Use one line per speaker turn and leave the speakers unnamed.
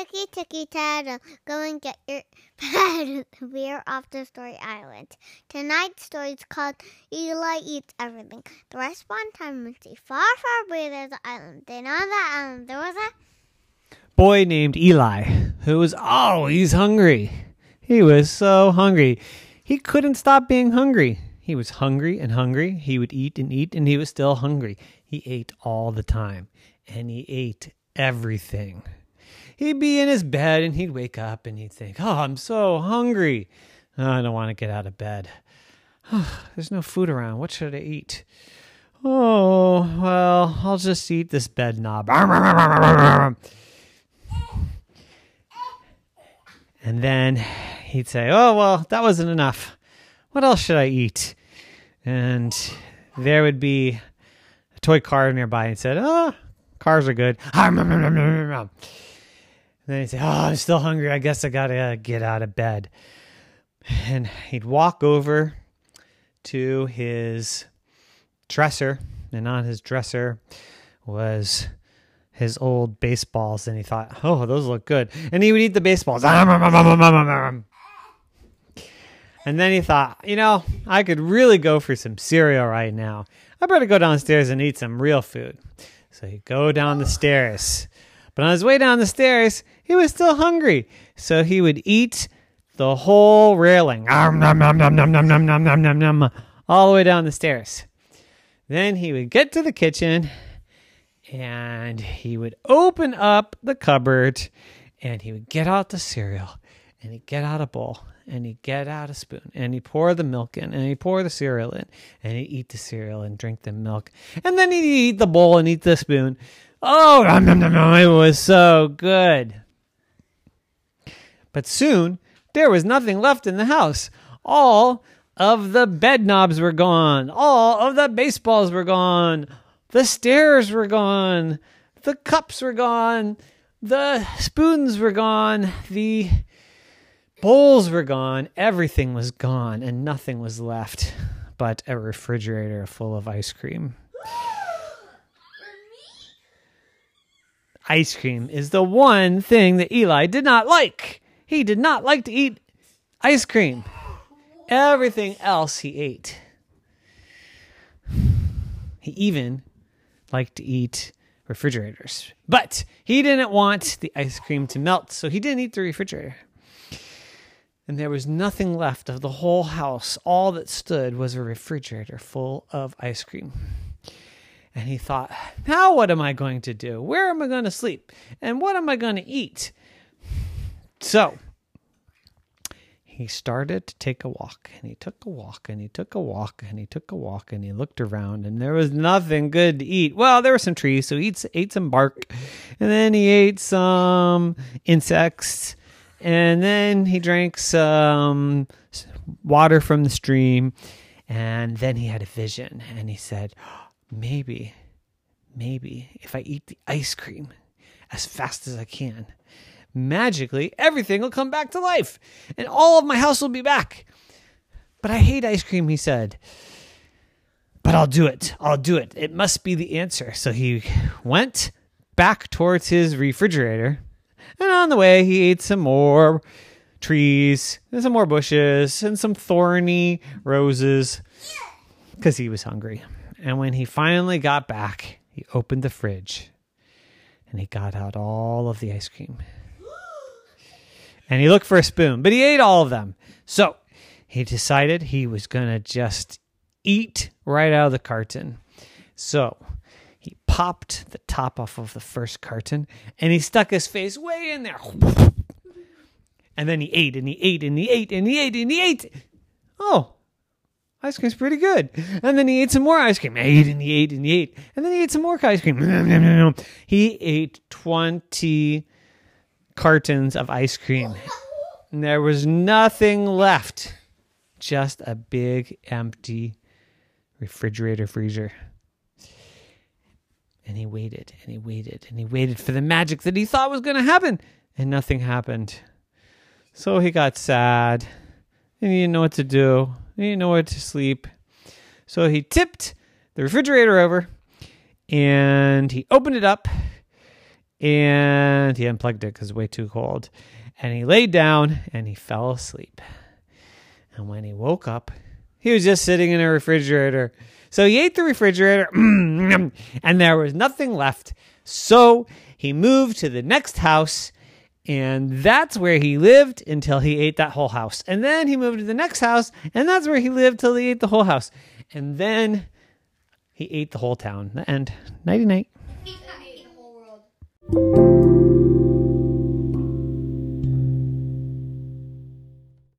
Ticky ticky taddle, go and get your pad. We're off to Story Island. Tonight's story is called Eli Eats Everything. The one time we see far, far away there's an island. Then on that island there was a
boy named Eli who was always hungry. He was so hungry. He couldn't stop being hungry. He was hungry and hungry. He would eat and eat, and he was still hungry. He ate all the time, and he ate everything he'd be in his bed and he'd wake up and he'd think, Oh, I'm so hungry. Oh, I don't want to get out of bed. Oh, there's no food around. What should I eat? Oh, well, I'll just eat this bed knob. And then he'd say, Oh, well, that wasn't enough. What else should I eat? And there would be a toy car nearby and said, Oh, cars are good. And then he'd say, Oh, I'm still hungry. I guess I got to get out of bed. And he'd walk over to his dresser, and on his dresser was his old baseballs. And he thought, Oh, those look good. And he would eat the baseballs. And then he thought, you know, I could really go for some cereal right now. I better go downstairs and eat some real food. So he'd go down the stairs. But on his way down the stairs, he was still hungry, so he would eat the whole railing all the way down the stairs. Then he would get to the kitchen and he would open up the cupboard and he would get out the cereal and he'd get out a bowl and he'd get out a spoon and he'd pour the milk in and he'd pour the cereal in and he'd eat the cereal and drink the milk and then he'd eat the bowl and eat the spoon. Oh, it was so good. But soon there was nothing left in the house. All of the bed knobs were gone. All of the baseballs were gone. The stairs were gone. The cups were gone. The spoons were gone. The bowls were gone. Everything was gone, and nothing was left but a refrigerator full of ice cream. Ice cream is the one thing that Eli did not like. He did not like to eat ice cream. Everything else he ate. He even liked to eat refrigerators. But he didn't want the ice cream to melt, so he didn't eat the refrigerator. And there was nothing left of the whole house. All that stood was a refrigerator full of ice cream. And he thought, now what am I going to do? Where am I going to sleep? And what am I going to eat? So he started to take a walk and he took a walk and he took a walk and he took a walk and he looked around and there was nothing good to eat. Well, there were some trees, so he ate, ate some bark and then he ate some insects and then he drank some water from the stream and then he had a vision and he said, maybe, maybe if I eat the ice cream as fast as I can, magically everything will come back to life and all of my house will be back. But I hate ice cream, he said. But I'll do it. I'll do it. It must be the answer. So he went back towards his refrigerator. And on the way, he ate some more trees and some more bushes and some thorny roses because he was hungry. And when he finally got back, he opened the fridge and he got out all of the ice cream and he looked for a spoon, but he ate all of them. So he decided he was going to just eat right out of the carton. So he popped the top off of the first carton and he stuck his face way in there. And then he ate and he ate and he ate and he ate and he ate. Oh, ice cream's pretty good. And then he ate some more ice cream. He ate and he ate and he ate. And then he ate some more ice cream. He ate 20 cartons of ice cream. And there was nothing left, just a big empty refrigerator freezer. And he waited and he waited and he waited for the magic that he thought was going to happen, and nothing happened. So he got sad and he didn't know what to do. He didn't know where to sleep. So he tipped the refrigerator over and he opened it up and he unplugged it because it was way too cold. And he laid down and he fell asleep. And when he woke up, he was just sitting in a refrigerator. So he ate the refrigerator and there was nothing left. So he moved to the next house and that's where he lived until he ate that whole house. And then he moved to the next house and that's where he lived till he ate the whole house. And then he ate the whole town. The end. Nighty night.